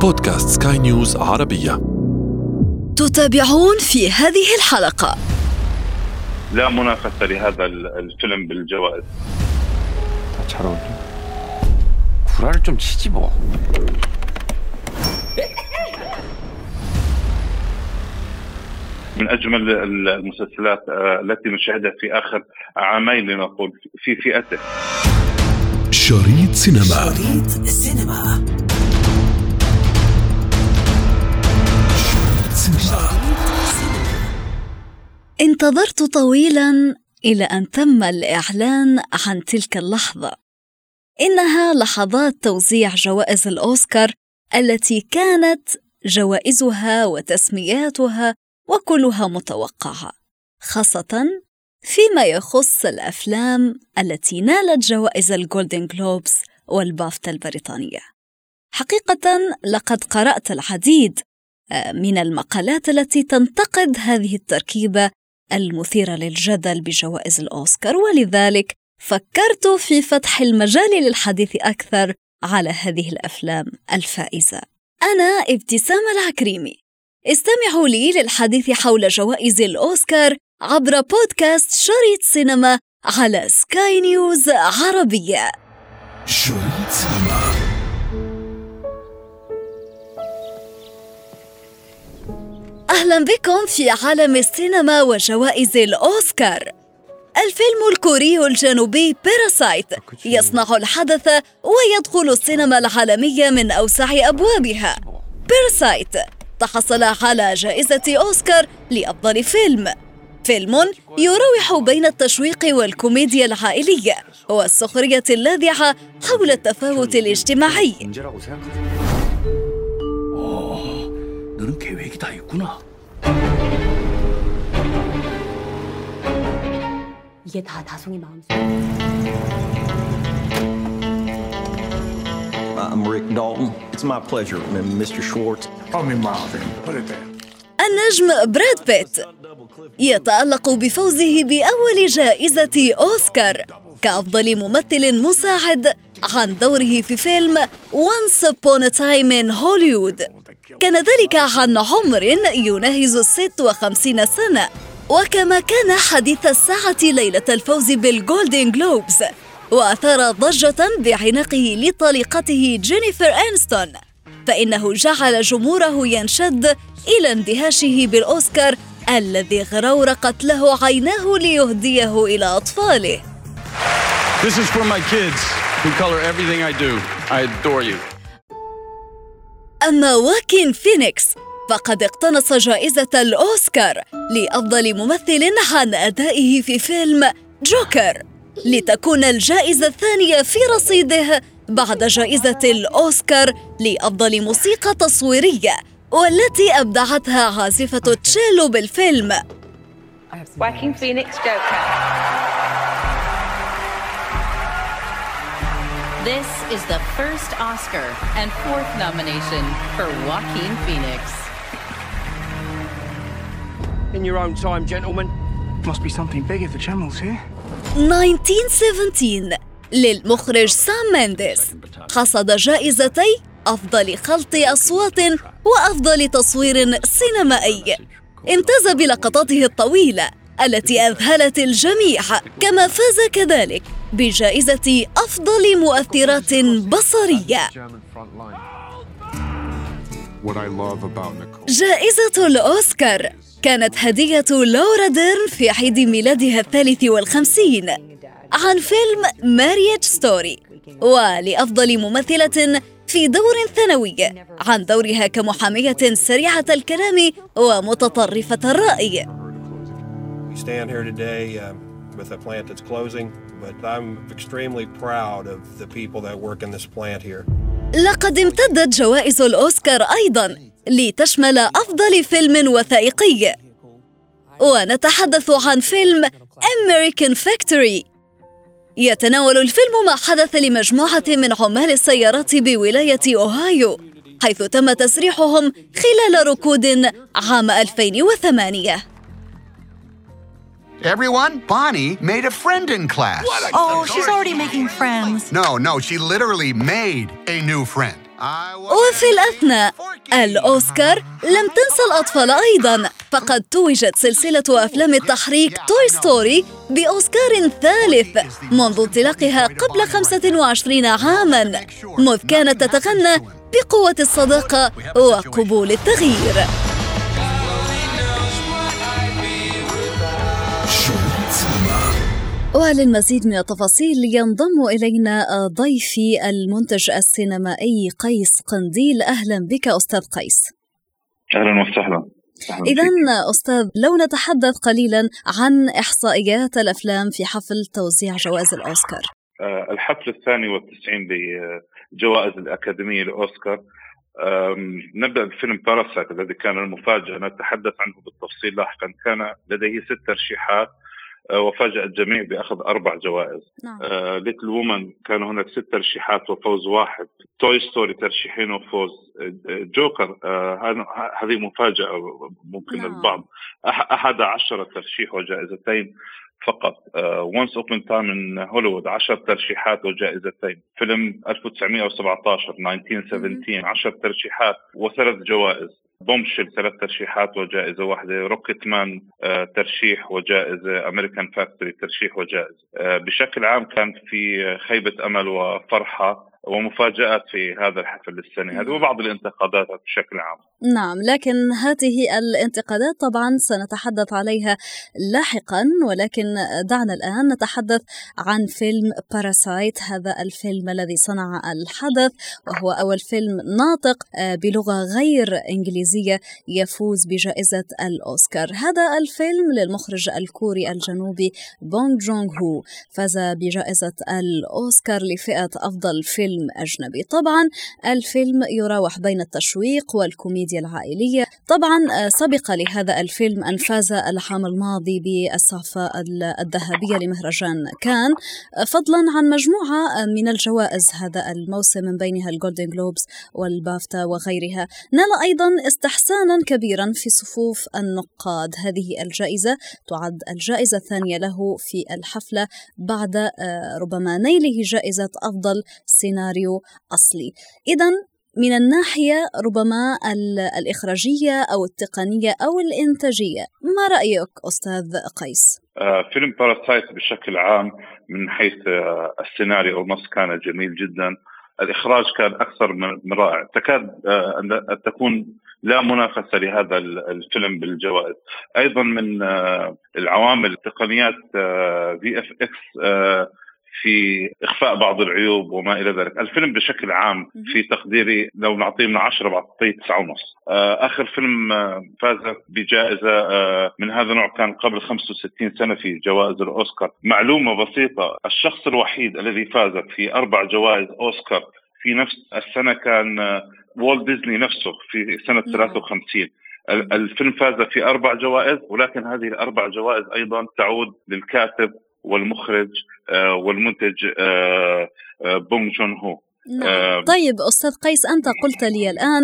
بودكاست سكاي نيوز عربية تتابعون في هذه الحلقة لا منافسة لهذا الفيلم بالجوائز 잘 어울려. 구라를 좀 치지 뭐. من أجمل المسلسلات آه، التي نشاهدها في آخر عامين لنقول في فئته شريط سينما شريط السينما انتظرت طويلا إلى أن تم الإعلان عن تلك اللحظة. إنها لحظات توزيع جوائز الأوسكار التي كانت جوائزها وتسمياتها وكلها متوقعة خاصة فيما يخص الأفلام التي نالت جوائز الجولدن جلوبز والبافتا البريطانية. حقيقة لقد قرأت العديد آه، من المقالات التي تنتقد هذه التركيبة المثيرة للجدل بجوائز الأوسكار ولذلك فكرت في فتح المجال للحديث أكثر على هذه الأفلام الفائزة. أنا ابتسام العكريمي. استمعوا لي للحديث حول جوائز الأوسكار عبر بودكاست شريط سينما على سكاي نيوز عربية. شريط سينما. أهلا بكم في عالم السينما وجوائز الأوسكار. الفيلم الكوري الجنوبي باراسايت يصنع الحدث ويدخل السينما العالمية من أوسع أبوابها. باراسايت تحصل على جائزة أوسكار لأفضل فيلم. فيلم يراوح بين التشويق والكوميديا العائلية والسخرية اللاذعة حول التفاوت الاجتماعي. 너는 계획이 다 있구나. 이게 다 다송이 마음속. I'm Rick Dalton. It's my pleasure, M- Mr. Schwartz. Call me Marvin. Put it there. النجم براد بيت يتألق بفوزه بأول جائزة أوسكار كأفضل ممثل مساعد عن دوره في فيلم Once Upon a Time in Hollywood كان ذلك عن عمر يناهز الست وخمسين سنة وكما كان حديث الساعة ليلة الفوز بالجولدن جلوبز وأثار ضجة بعناقه لطليقته جينيفر أنستون فإنه جعل جمهوره ينشد إلى اندهاشه بالأوسكار الذي اغرورقت له عيناه ليهديه إلى أطفاله This is for my kids who color everything I do. I adore you. أما واكين فينيكس. فقد اقتنص جائزة الأوسكار لأفضل ممثل عن أدائه في فيلم جوكر. لتكون الجائزة الثانية في رصيده بعد جائزة الأوسكار لأفضل موسيقى تصويرية والتي أبدعتها عازفة تشيلو بالفيلم. Joaquin Phoenix Joker. This is the first Oscar and fourth nomination for Joaquin Phoenix. In your own time, gentlemen. Must be something big if the channel's here. 1917 للمخرج سام مينديس حصد جائزتي أفضل خلط أصوات وأفضل تصوير سينمائي امتاز بلقطاته الطويلة التي أذهلت الجميع كما فاز كذلك بجائزة أفضل مؤثرات بصرية. جائزة الأوسكار. كانت هدية لورا ديرن في عيد ميلادها الثالث والخمسين عن فيلم Marriage Story ولأفضل ممثلة في دور ثانوي عن دورها كمحامية سريعة الكلام ومتطرفة الرأي. With a plant that's closing, but I'm extremely proud of the people that work in this plant here. لقد امتدت جوائز الأوسكار أيضا لتشمل أفضل فيلم وثائقي. ونتحدث عن فيلم American Factory. يتناول الفيلم ما حدث لمجموعة من عمال السيارات بولاية أوهايو حيث تم تسريحهم خلال ركود عام 2008 Everyone, Bonnie made a friend in class. Oh, she's already making friends. No, no, she literally made a new friend. وفي الأثناء الأوسكار لم تنسى الأطفال أيضا فقد توجت سلسلة أفلام التحريك توي ستوري بأوسكار ثالث منذ انطلاقها قبل 25 عاما مذ كانت تتغنى بقوة الصداقة وقبول التغيير وللمزيد من التفاصيل ينضم إلينا ضيفي المنتج السينمائي قيس قنديل. أهلا بك أستاذ قيس. أهلا وسهلا. إذا أستاذ لو نتحدث قليلا عن إحصائيات الأفلام في حفل توزيع جوائز الأوسكار. آه، الحفل الثاني والتسعين بجوائز الأكاديمية لأوسكار نبدأ بفيلم باراسايت الذي كان المفاجأة نتحدث عنه بالتفصيل لاحقا. كان لديه ست ترشيحات آه، وفاجأ الجميع بأخذ أربع جوائز. نعم. Little آه، Women كان هناك ست ترشيحات وفوز واحد. Toy Story ترشيحين وفوز. جوكر آه، هذه مفاجأة ممكن نعم. البعض. أحد عشر ترشيح وجائزتين فقط. Once Upon a Time in Hollywood 10 ترشيحات وجائزتين. فيلم 1917 1917 10 ترشيحات وثلاث جوائز. Bombshell ثلاث ترشيحات وجائزة. واحدة Rocketman آه، ترشيح وجائزة. American Factory ترشيح وجائزة. آه، بشكل عام كان في خيبة أمل وفرحة. ومفاجآت في هذا الحفل السنة هذه وبعض الانتقادات بشكل عام. نعم لكن هذه الانتقادات طبعا سنتحدث عليها لاحقا ولكن دعنا الآن نتحدث عن فيلم باراسايت هذا الفيلم الذي صنع الحدث وهو أول فيلم ناطق آه، بلغة غير إنجليزية يفوز بجائزة الأوسكار. هذا الفيلم للمخرج الكوري الجنوبي بونغ جونغ هو فاز بجائزة الأوسكار لفئة أفضل فيلم فيلم أجنبي. طبعا الفيلم يراوح بين التشويق والكوميديا العائلية. طبعا آه، سبق لهذا الفيلم أن فاز العام الماضي بالسعفة الذهبية لمهرجان كان. آه، فضلا عن مجموعة آه، من الجوائز هذا الموسم من بينها الجولدن جلوبز والبافتا وغيرها. نال أيضا استحسانا كبيرا في صفوف النقاد. هذه الجائزة تعد الجائزة الثانية له في الحفلة بعد ربما نيله جائزة أفضل سيناريو سيناريو أصلي. إذا من الناحية ربما الإخراجية أو التقنية أو الإنتاجية ما رأيك أستاذ قيس؟ آه فيلم باراسايت بشكل عام من حيث آه السيناريو أو النص كان جميل جدا. الإخراج كان أكثر من رائع. تكاد آه أن تكون لا منافسة لهذا الفيلم بالجوائز. أيضا من العوامل تقنيات VFX في إخفاء بعض العيوب وما إلى ذلك، الفيلم بشكل عام في تقديري لو نعطيه من 10 بعطيه 9 ونص. آه، آخر فيلم آه، فاز بجائزة آه، من هذا النوع كان قبل 65 سنة في جوائز الأوسكار، معلومة بسيطة الشخص الوحيد الذي فاز في أربع جوائز أوسكار في نفس السنة كان والت ديزني نفسه في سنة 53 الفيلم فاز في أربع جوائز ولكن هذه الأربع جوائز أيضا تعود للكاتب والمخرج آه، والمنتج آه، آه، بونغ جون هو نعم. طيب أستاذ قيس أنت قلت لي الآن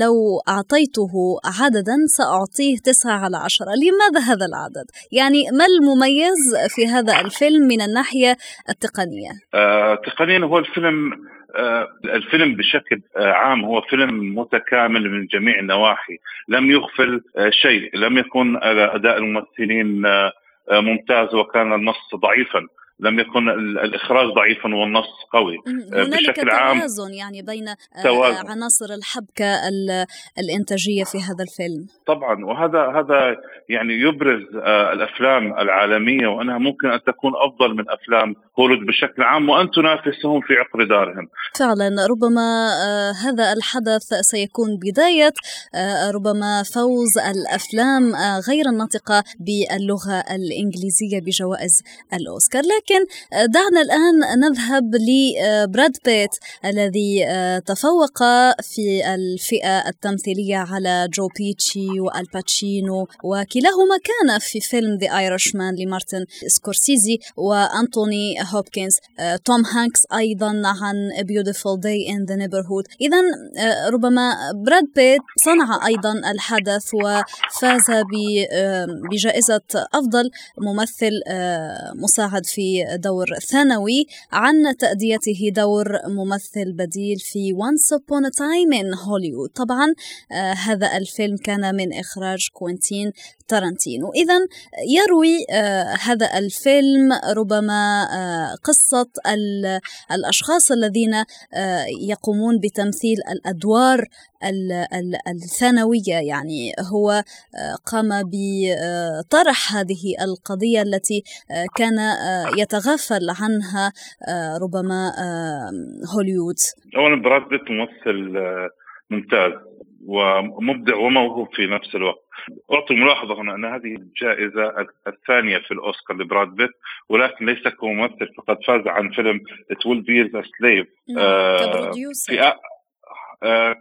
لو أعطيته عددا سأعطيه تسعة على عشرة لماذا هذا العدد؟ يعني ما المميز في هذا الفيلم من الناحية التقنية؟ آه، تقنيا هو الفيلم آه، الفيلم بشكل عام هو فيلم متكامل من جميع النواحي لم يغفل شيء لم يكن أداء الممثلين ممتاز وكان النص ضعيفا. لم يكن الإخراج ضعيفا والنص قوي. آه، بشكل عام توازن يعني بين آه، توازن. عناصر الحبكة الإنتاجية في هذا الفيلم. طبعا. وهذا هذا يعني يبرز الأفلام العالمية وأنها ممكن أن تكون أفضل من أفلام هوليوود بشكل عام وأن تنافسهم في عقر دارهم. فعلا. ربما هذا الحدث سيكون بداية ربما فوز الأفلام غير الناطقة باللغة الإنجليزية بجوائز الأوسكار. لكن لكن آه، دعنا الآن نذهب لبراد بيت الذي آه، تفوق في الفئة التمثيلية على جو بيتشي وآل باتشينو وكلاهما كان في فيلم The Irishman لمارتن سكورسيزي وأنتوني هوبكنز. آه، توم هانكس أيضا عن Beautiful Day in the Neighborhood. إذا ربما براد بيت صنع أيضا الحدث وفاز بجائزة أفضل ممثل مساعد في دور ثانوي عن تأديته دور ممثل بديل في Once Upon a Time in Hollywood. طبعا آه، هذا الفيلم كان من إخراج كوينتين تارانتينو. إذا يروي آه، هذا الفيلم ربما قصة الأشخاص الذين يقومون بتمثيل الأدوار الثانوية. يعني هو آه، قام بطرح هذه القضية التي آه، كان آه، يتغافل عنها ربما هوليوود. أولا براد بيت ممثل ممتاز ومبدع وموهوب في نفس الوقت. أعطي ملاحظة هنا أن هذه الجائزة الثانية في الأوسكار لبراد بيت ولكن ليس كممثل فقد فاز عن فيلم It Will Be a Slave آه في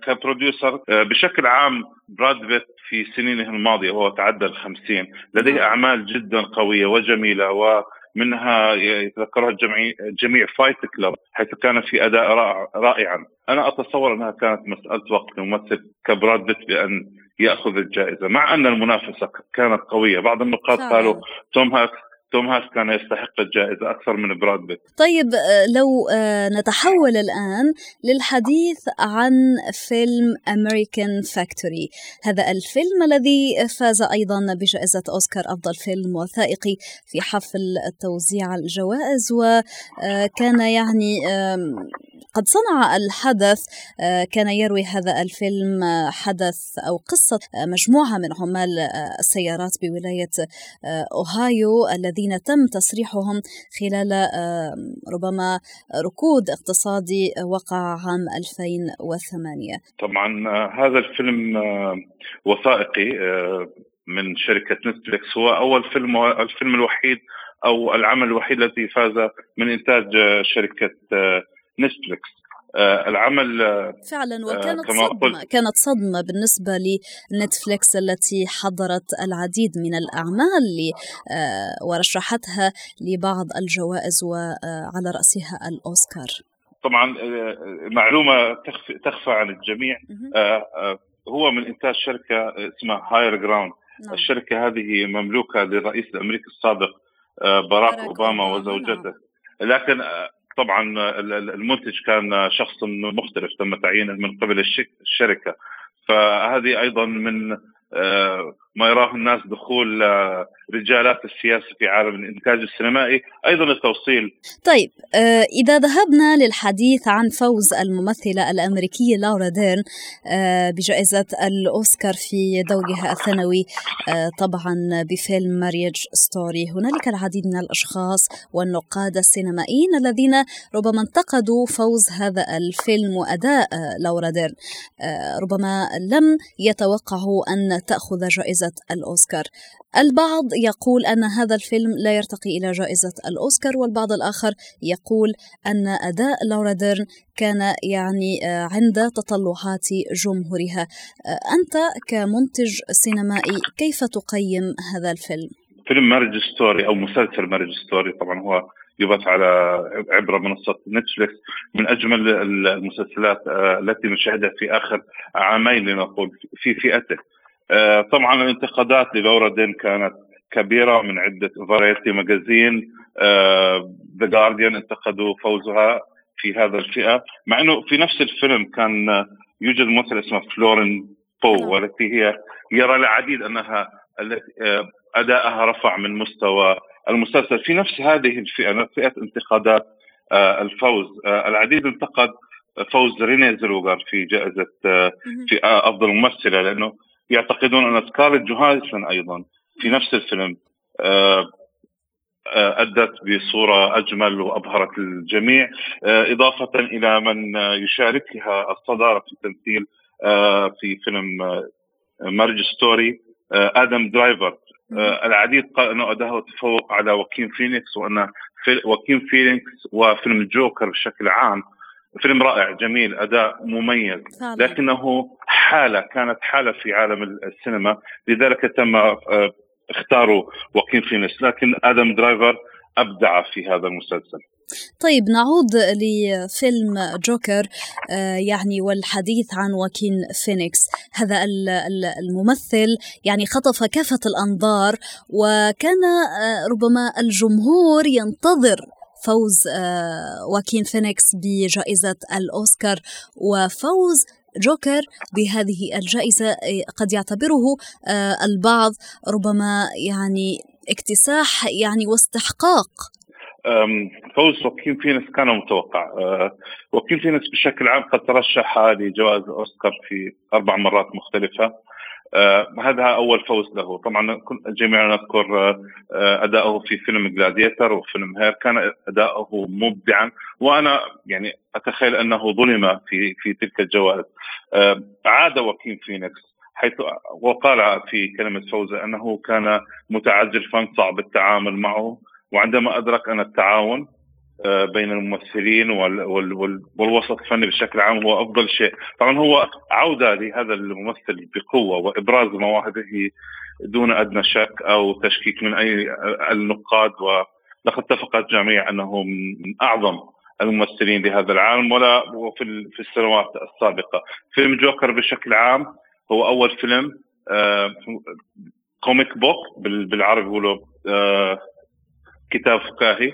كبروديوسر آه، بشكل عام براد بيت في سنينه الماضية وهو تعدى الخمسين. لديه نعم. أعمال جدا قوية وجميلة ومنها يتذكرها الجميع جميع فايت كلاب حيث كان في أداء رائعا. أنا أتصور أنها كانت مسألة وقت لممثل كبراد بيت بأن يأخذ الجائزة مع أن المنافسة كانت قوية. بعض النقاد قالوا توم هانكس توم هانكس كان يستحق الجائزة أكثر من براد بيت. طيب آه، لو آه، نتحول الآن للحديث عن فيلم American Factory هذا الفيلم الذي فاز أيضا بجائزة أوسكار أفضل فيلم وثائقي في حفل توزيع الجوائز وكان آه، يعني قد صنع الحدث كان يروي هذا الفيلم حدث أو قصة مجموعة من عمال السيارات بولاية أوهايو الذي الذين تم تسريحهم خلال ربما ركود اقتصادي وقع عام 2008 طبعا آه، هذا الفيلم آه، وثائقي آه، من شركة نتفليكس. هو أول فيلم الفيلم الوحيد أو العمل الوحيد الذي فاز من إنتاج شركة نتفليكس. آه، العمل آه، فعلا آه، وكانت صدمة كانت صدمة بالنسبة لنتفليكس التي حضرت العديد من الأعمال ورشحتها لبعض الجوائز وعلى رأسها الأوسكار. طبعا معلومة تخفى, تخفى عن الجميع. هو من إنتاج شركة اسمها Higher Ground نعم. الشركة هذه مملوكة للرئيس الأمريكي السابق باراك أوباما وزوجته. نعم. لكن طبعا المنتج كان شخص مختلف تم تعيينه من قبل الشركة. فهذه أيضا من آه، ما يراه الناس دخول آه، رجالات السياسة في عالم الإنتاج السينمائي. أيضا التوصيل. طيب آه، إذا ذهبنا للحديث عن فوز الممثلة الأمريكية لورا ديرن بجائزة الأوسكار في دورها الثانوي طبعا بفيلم Marriage Story هنالك العديد من الأشخاص والنقاد السينمائيين الذين ربما انتقدوا فوز هذا الفيلم وأداء لورا ديرن. ربما لم يتوقعوا أن تأخذ جائزة الأوسكار. البعض يقول أن هذا الفيلم لا يرتقي إلى جائزة الأوسكار والبعض الآخر يقول أن أداء لورا ديرن كان يعني آه، عند تطلعات جمهورها. آه، أنت كمنتج سينمائي كيف تقيم هذا الفيلم؟ فيلم Marriage Story أو مسلسل Marriage Story طبعا هو يبث على عبر منصة نتفليكس. من أجمل المسلسلات آه، التي نشاهدها في آخر عامين لنقول في فئته. طبعا الانتقادات للورا ديرن كانت كبيرة من عدة Variety Magazine The Guardian انتقدوا فوزها في هذا الفئة مع أنه في نفس الفيلم كان يوجد ممثلة اسمها فلورنس بيو نعم. والتي هي يرى العديد أنها التي آه، أداءها رفع من مستوى المسلسل في نفس هذه الفئة فئة انتقادات آه، الفوز العديد انتقد فوز ريني زلوغر في جائزة في أفضل ممثلة لأنه يعتقدون أن سكارلت جوهانسون أيضا في نفس الفيلم آه، آه، أدت بصورة أجمل وأبهرت الجميع آه، إضافة إلى من يشاركها الصدارة في التمثيل في فيلم Marriage Story آدم درايفر العديد قال انه اداؤه تفوق على واكين فينيكس وأن واكين فينيكس وفيلم جوكر بشكل عام. فيلم رائع جميل أداء مميز. لكنه حالة كانت حالة في عالم السينما. لذلك تم اختاروا واكين فينيكس. لكن آدم درايفر أبدع في هذا المسلسل. طيب نعود لفيلم جوكر آه، يعني والحديث عن واكين فينيكس. هذا الممثل يعني خطف كافة الأنظار وكان آه، ربما الجمهور ينتظر فوز آه، واكين فينيكس بجائزة الأوسكار وفوز جوكر بهذه الجائزة قد يعتبره البعض ربما يعني اكتساح يعني واستحقاق. فوز واكين فينيكس كان متوقع. واكين فينيكس بشكل عام قد ترشح لجوائز اوسكار في أربع مرات مختلفة. هذا أول فوز له. طبعا جميعنا نذكر أه، أداؤه في فيلم Gladiator وفيلم Her كان أداؤه مبدعا وأنا يعني أتخيل أنه ظلم في في تلك الجوائز. عاد وكيم فينيكس حيث وقال في كلمة فوزة أنه كان متعجل فانصعب التعامل معه وعندما أدرك أن التعاون آه، بين الممثلين والوسط الفني بشكل عام هو أفضل شيء، طبعا هو عودة لهذا الممثل بقوة وإبراز مواهبه دون أدنى شك أو تشكيك من أي النقاد. ولقد اتفق الجميع أنه من أعظم الممثلين لهذا العالم ولا في في السنوات السابقة. فيلم جوكر بشكل عام هو أول فيلم comic book بالعربي بيقولوا آه، كتاب فكاهي آه،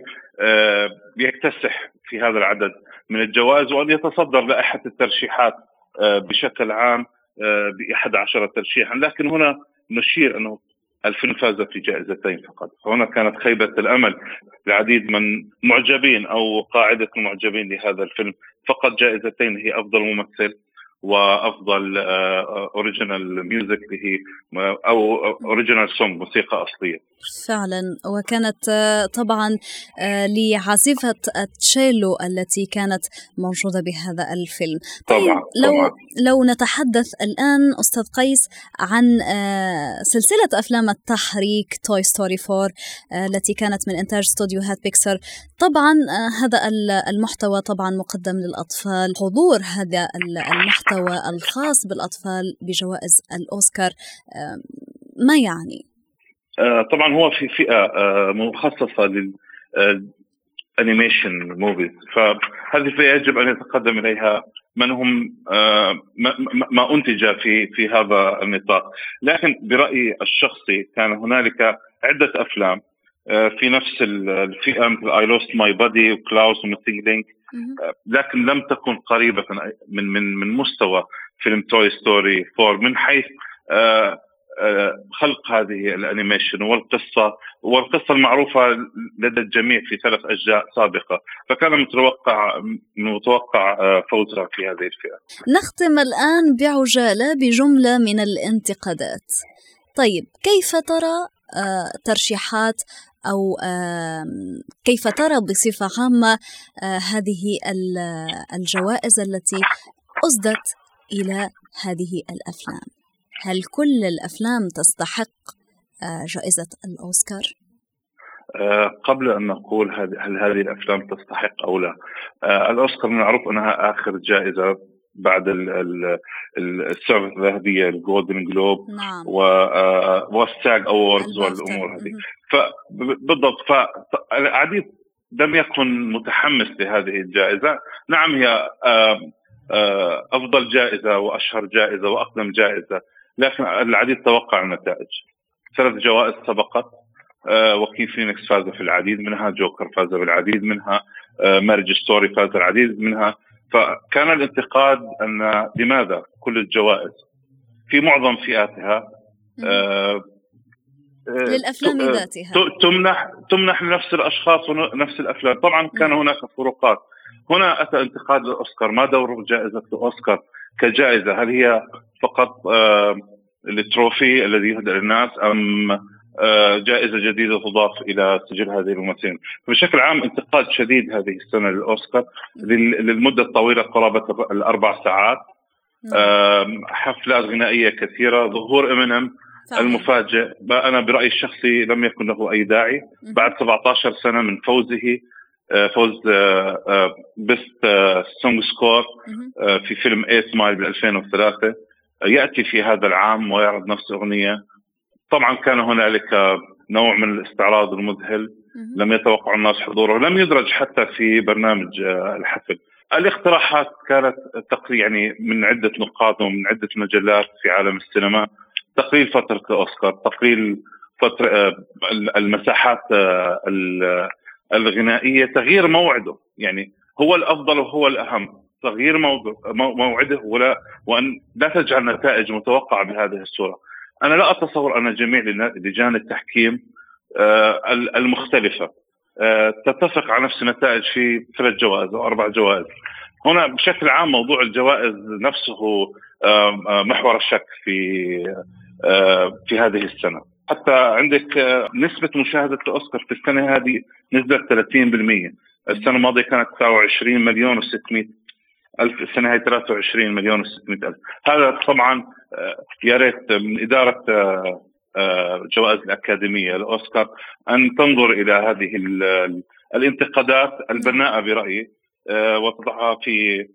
يكتسح في هذا العدد من الجوائز وأن يتصدر لائحه الترشيحات آه، بشكل عام آه، ب 11 ترشيحا. لكن هنا نشير أنه الفيلم فاز في جائزتين فقط. فهنا كانت خيبة الأمل لعديد من معجبين أو قاعدة المعجبين لهذا الفيلم. فقط جائزتين هي أفضل ممثل وأفضل original music اللي هي أو original song موسيقى أصلية. فعلا. وكانت آه، طبعا آه، لعازفه التشيلو التي كانت موجودة بهذا الفيلم. طيب طبعا لو طبعا. لو نتحدث الآن أستاذ قيس عن آه، سلسلة أفلام التحريك توي ستوري 4 التي كانت من إنتاج استوديوهات بيكسر. طبعا هذا المحتوى طبعا مقدم للأطفال حضور هذا المحتوى. المحتوى الخاص بالأطفال بجوائز الأوسكار ما يعني؟ آه، طبعا هو في فئة آه، مخصصة لل animation movies فهذه الفئة يجب أن يتقدم إليها. من هم آه، ما أنتج في في هذا النطاق. لكن برأيي الشخصي كان هنالك عدة أفلام في نفس الفئة مثل I Lost My Body وكلاوس لينك لكن لم تكن قريبة من من من مستوى فيلم Toy Story 4 من حيث آه، آه، خلق هذه ال animation والقصة والقصة المعروفة لدى الجميع في ثلاث أجزاء سابقة فكان متوقع متوقع آه، فوزها في هذه الفئة. نختم الآن بعجالة بجملة من الانتقادات. طيب كيف ترى ترشيحات أو كيف ترى بصفة عامة آه، هذه الجوائز التي أسدت إلى هذه الأفلام هل كل الأفلام تستحق آه، جائزة الأوسكار؟ آه، قبل أن نقول هل هذه الأفلام تستحق أو لا الأوسكار معروف أنها آخر جائزة بعد السعفة الذهبية ال Golden Globe نعم. وال SAG Awards والأمور هذه. فبالضبط فالعديد لم يكن متحمس لهذه الجائزة. نعم هي أفضل جائزة وأشهر جائزة وأقدم جائزة لكن العديد توقع النتائج. ثلاث جوائز سبقت. واكين فينيكس فاز في العديد منها جوكر فاز بالعديد منها Marriage Story فاز العديد منها فكان الانتقاد أن لماذا كل الجوائز؟ في معظم فئاتها آه للأفلام آه ذاتها. تمنح تمنح لنفس الأشخاص ونفس الأفلام. طبعا كان هناك فروقات. هنا أتى انتقاد الأوسكار. ما دور جائزة الأوسكار كجائزة؟ هل هي فقط آه ال trophy الذي يهدى للناس أم آه، جائزة جديدة تضاف إلى سجل هذه الممثلين. بشكل عام انتقاد شديد هذه السنة للأوسكار للمدة الطويلة قرابة الأربع ساعات. حفلات غنائية كثيرة ظهور امينيم المفاجئ. أنا برأيي الشخصي لم يكن له أي داعي. بعد 17 سنة من فوزه آه، فوز best song score في فيلم 8 Mile ب 2003 يأتي في هذا العام ويعرض نفس اغنيه طبعا كان هنالك نوع من الاستعراض المذهل. لم يتوقع الناس حضوره لم يدرج حتى في برنامج الحفل. الاقتراحات كانت تقريبا يعني من عدة نقاط ومن عدة مجلات في عالم السينما. تقليل فترة الأوسكار تقليل فترة آه، المساحات آه، الغنائية. تغيير موعده يعني هو الأفضل وهو الأهم. تغيير موعده ولا وأن لا تجعل نتائج متوقعة بهذه الصورة. أنا لا أتصور أن جميع لجان التحكيم آه، المختلفة آه، تتفق على نفس النتائج في ثلاث جوائز أو أربع جوائز. هنا بشكل عام موضوع الجوائز نفسه محور الشك في في هذه السنة. حتى عندك نسبة مشاهدة الأوسكار في السنة هذه نزلت 30% السنة الماضية كانت 29 مليون و600 ألف السنة هي 23 مليون و600 ألف. هذا طبعا يا ريت من إدارة جوائز الأكاديمية الأوسكار أن تنظر إلى هذه الانتقادات البناءة برأيي وتضعها في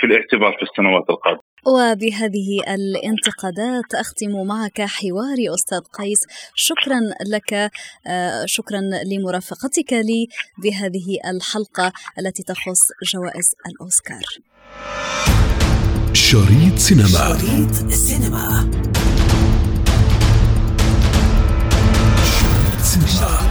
في الاعتبار في السنوات القادمة. وبهذه الانتقادات أختم معك حواري أستاذ قيس. شكرا لك آه، شكرا لمرافقتك لي بهذه الحلقة التي تخص جوائز الأوسكار. شريط سينما. شريط سينما, شريط سينما.